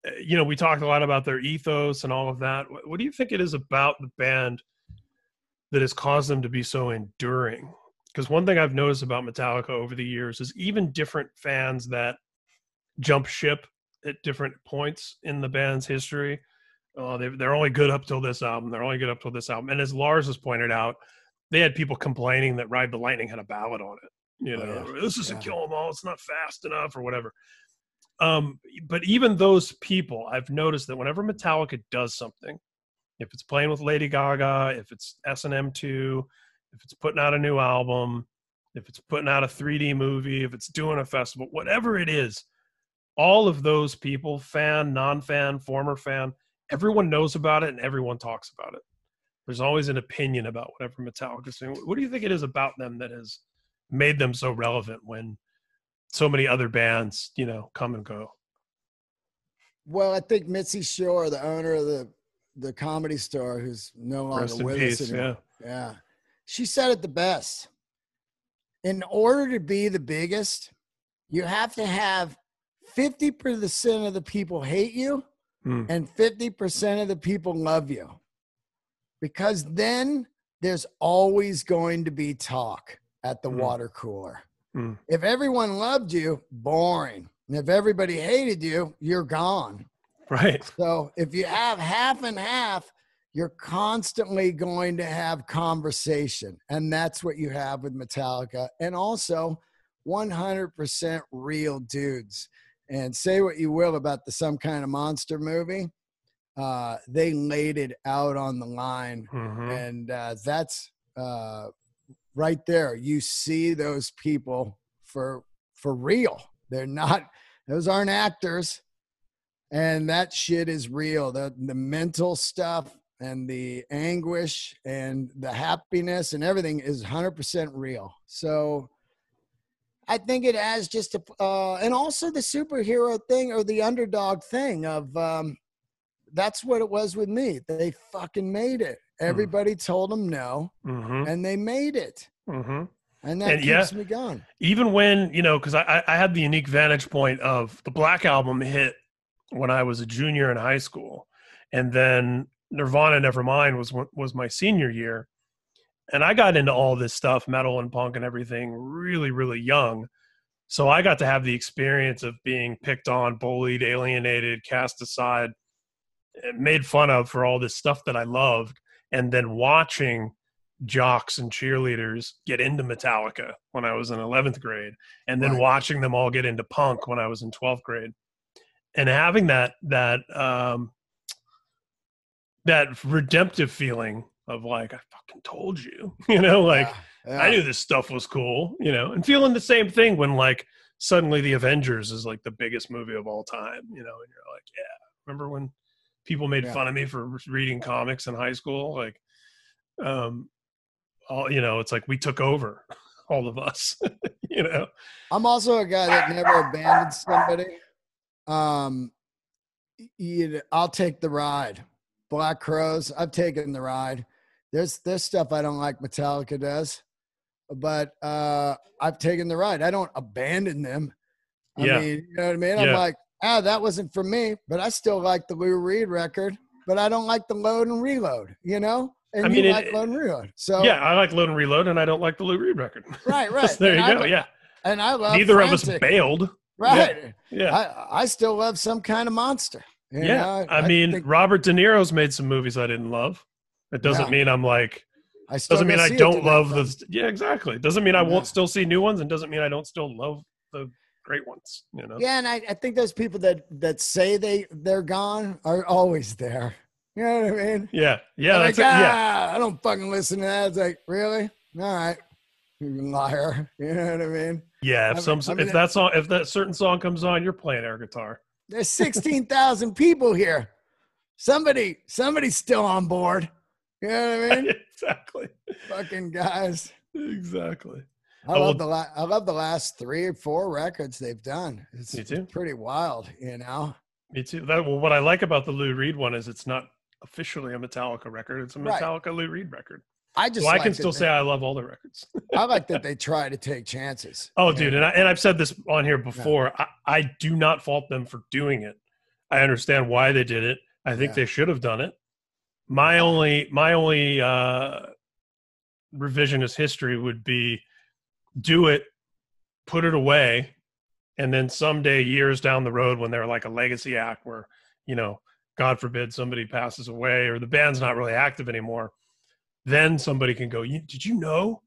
uh, you know, we talked a lot about their ethos and all of that. What, what do you think it is about the band that has caused them to be so enduring? Because one thing I've noticed about Metallica over the years is even different fans that jump ship at different points in the band's history. Oh, they, they're only good up till this album. They're only good up till this album. And as Lars has pointed out, they had people complaining that Ride the Lightning had a ballad on it. You Oh, know, yeah. this isn't Yeah. Kill 'Em All. It's not fast enough or whatever. Um, but even those people, I've noticed that whenever Metallica does something, if it's playing with Lady Gaga, if it's S and M two, if it's putting out a new album, if it's putting out a 3D movie, if it's doing a festival, whatever it is, all of those people, fan, non-fan, former fan, everyone knows about it and everyone talks about it. There's always an opinion about whatever Metallica's doing. What do you think it is about them that has made them so relevant when so many other bands, you know, come and go? Well, I think Mitzi Shore, the owner of the the comedy star who's no longer Rest with peace. us Yeah. anymore. Yeah. She said it the best. In order to be the biggest, you have to have 50% of the people hate you Hmm. and 50% of the people love you. Because then there's always going to be talk at the Hmm. water cooler. Hmm. If everyone loved you, boring. And if everybody hated you, you're gone. Right. So if you have half and half, you're constantly going to have conversation. And that's what you have with Metallica. And also 100% real dudes. And say what you will about the Some Kind of Monster movie. Uh, they laid it out on the line. Mhm. And uh, that's uh, right there. You see those people for for real. They're not, those aren't actors and that shit is real the the mental stuff and the anguish and the happiness and everything is 100% real so i think it has just a uh, and also the superhero thing or the underdog thing of um that's what it was with me they fucking made it everybody told them no Mhm. and they made it Mhm. and that And keeps yeah. me going even when you know because I I had the unique vantage point of the black album hit when i was a junior in high school and then Nirvana Nevermind was was my senior year, and I got into all this stuff, metal and punk and everything, really really young. So I got to have the experience of being picked on, bullied, alienated, cast aside, made fun of for all this stuff that I loved, and then watching jocks and cheerleaders get into Metallica when I was in 11th grade, and then right. watching them all get into punk when I was in 12th grade, and having that that um, that redemptive feeling of like I fucking told you, you know, like yeah, yeah. I knew this stuff was cool, you know, and feeling the same thing when like suddenly the Avengers is like the biggest movie of all time, you know, and you're like, yeah, remember when people made yeah. fun of me for reading comics in high school, like, um, all you know, it's like we took over, all of us, you know. I'm also a guy that never abandoned somebody. Um, you, I'll take the ride. Black Crowes, I've taken the ride. There's there's stuff I don't like Metallica does, but uh, I've taken the ride. I don't abandon them. I yeah. mean, you know what I mean? Yeah. I'm like, ah, that wasn't for me, but I still like the Lou Reed record, but I don't like the load and reload, you know? And I mean, you like load and reload. So yeah, I like load and reload, and I don't like the Lou Reed record. Right, right. there and you I, go. Yeah. And I love neither Frantic. of us bailed. Right. Yeah. yeah. I, I still love some kind of monster. You yeah. Know, I, I, mean, think, Robert De Niro's made some movies I didn't love. It doesn't yeah. mean I'm like. I doesn't mean I don't love the. Yeah, exactly. Doesn't mean I yeah. won't still see new ones, and doesn't mean I don't still love the great ones. You know. Yeah, and I, I think those people that that say they they're gone are always there. You know what I mean? Yeah, yeah, that's like, ah, yeah. I don't fucking listen to that. It's like, really? All right, you liar. You know what I mean? Yeah, if I some mean, if that song if that certain song comes on, you're playing air guitar. There's sixteen thousand people here. Somebody, somebody's still on board. You know what I mean? exactly. Fucking guys. Exactly. I oh, love the la- I love the last three or four records they've done. It's, Me too. pretty wild, you know. Me too. That well, what I like about the Lou Reed one is it's not officially a Metallica record. It's a Metallica right. Lou Reed record. I just like I can still they, say I love all the records. I like that they try to take chances. Oh, dude, and I, and I've said this on here before. I, I do not fault them for doing it. I understand why they did it. I think yeah. they should have done it. My only my only uh, revisionist history would be do it, put it away, and then someday years down the road when they're like a legacy act where you know God forbid somebody passes away or the band's not really active anymore, then somebody can go, Did you know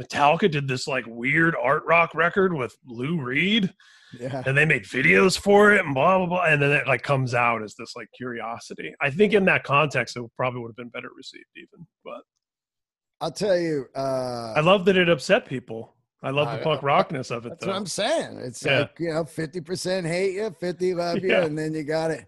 Metallica did this like weird art rock record with Lou Reed? Yeah. And they made videos for it and blah, blah, blah. And then it like comes out as this like curiosity. I think in that context, it probably would have been better received even. But I'll tell you, uh, I love that it upset people. I love the punk rockness of it. That's though. what I'm saying. It's yeah. like you know, fifty percent hate you, fifty love you, yeah. and then you got it.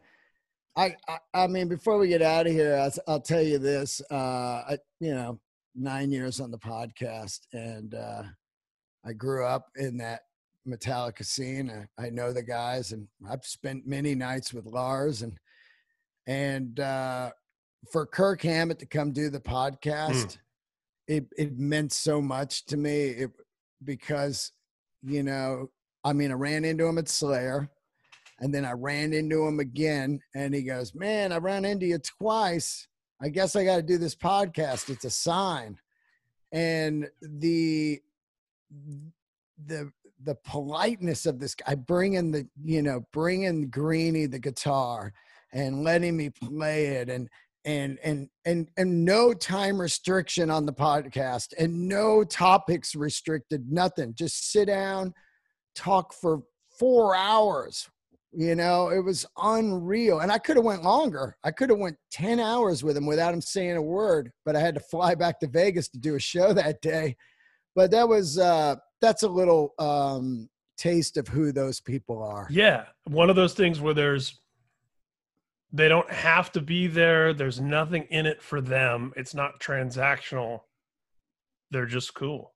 I, I, I mean, before we get out of here, I'll, I'll tell you this. Uh, I, you know, nine years on the podcast, and uh, I grew up in that Metallica scene. I, I, know the guys, and I've spent many nights with Lars, and and uh, for Kirk Hammett to come do the podcast, mm. it it meant so much to me. It, because you know, I mean, I ran into him at Slayer. And then I ran into him again, and he goes, Man, I ran into you twice. I guess I got to do this podcast. It's a sign. And the, the, the politeness of this guy bringing the you know bringing greeny the guitar and letting me play it and and and and and no time restriction on the podcast and no topics restricted nothing just sit down talk for 4 hours you know it was unreal and i could have went longer. I could have went 10 hours with him without him saying a word but i had to fly back to vegas to do a show that day. But that was uh that's a little um taste of who those people are. Yeah one of those things where there's they don't have to be there there's nothing in it for them it's not transactional. They're just cool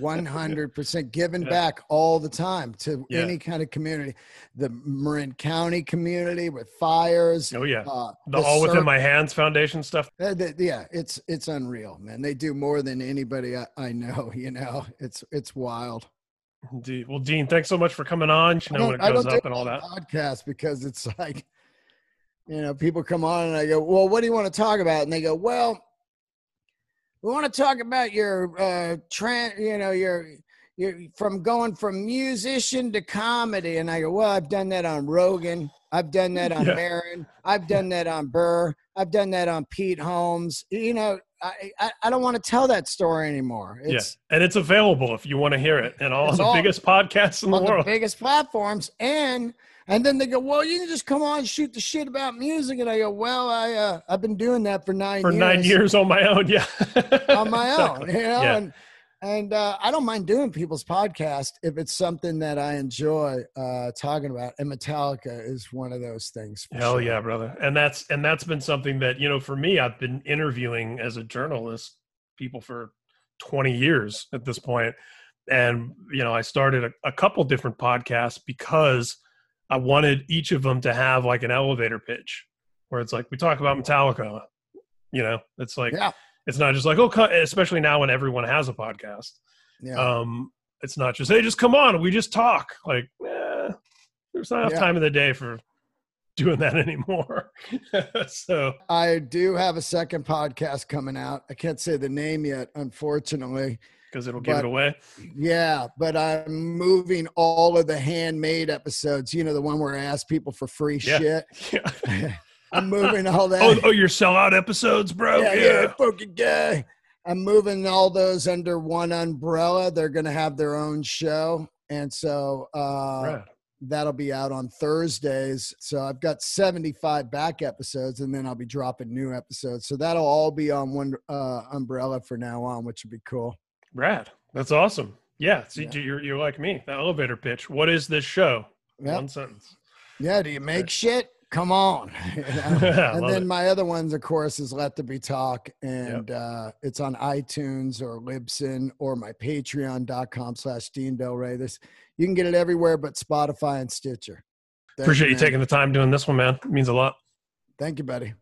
100% giving yeah. back all the time to yeah. any kind of community the marin county community with fires oh yeah uh, the, the all within my hands foundation stuff uh, the, yeah it's it's unreal man they do more than anybody I, I, know you know it's it's wild Indeed. well dean thanks so much for coming on you know when it goes up and all that podcast because it's like you know, people come on and I go, well, what do you want to talk about? And they go, well, we want to talk about your uh trend, you know, your your from going from musician to comedy. And I go, well, I've done that on Rogan. I've done that on Yeah. Maron. I've done that on Burr. I've done that on Pete Holmes. You know, I I, I don't want to tell that story anymore. It's yeah, and it's available if you want to hear it, and all the all- biggest podcasts in the on the world. biggest platforms and and then they go well you can just come on shoot the shit about music and i go well i uh, i've been doing that for nine for years nine years on my own. Yeah, on my own you know Yeah. and and uh, i don't mind doing people's podcast if it's something that i enjoy uh talking about and metallica is one of those things Hell sure. yeah, brother. And that's and that's been something that, you know, for me, I've been interviewing as a journalist people for 20 years at this point. And, you know, I started a, a couple different podcasts because I wanted each of them to have like an elevator pitch where it's like we talk about Metallica. You know, it's like yeah it's not just like, oh, especially now when everyone has a podcast. yeah Um, it's not just, hey, just come on, we just talk. Like, eh, there's not enough Yeah. time in the day for doing that anymore. so i do have a second podcast coming out i can't say the name yet unfortunately because it'll give But- it away. Yeah, but I'm moving all of the handmade episodes. You know, the one where I ask people for free Yeah. shit. Yeah. I'm moving all that. oh, oh, your sellout episodes, bro. yeah, Yeah. yeah, fucking guy. I'm moving all those under one umbrella. They're going to have their own show. And so uh, that'll be out on Thursdays. So I've got 75 back episodes and then I'll be dropping new episodes. So that'll all be on one uh, umbrella for now on, which would be cool. Rad. That's awesome. Yeah. See, Yeah. you're you're like me. The elevator pitch. What is this show? Yeah. One sentence. Yeah, do you make shit? Come on. You know? And then it. my other ones, of course, is Let There Be Talk. And uh, it's on iTunes or Libsyn or my patreon.com slash Dean Delray. This you can get it everywhere but Spotify and Stitcher. Thank Appreciate you man. taking the time doing this one, man. It means a lot. Thank you, buddy.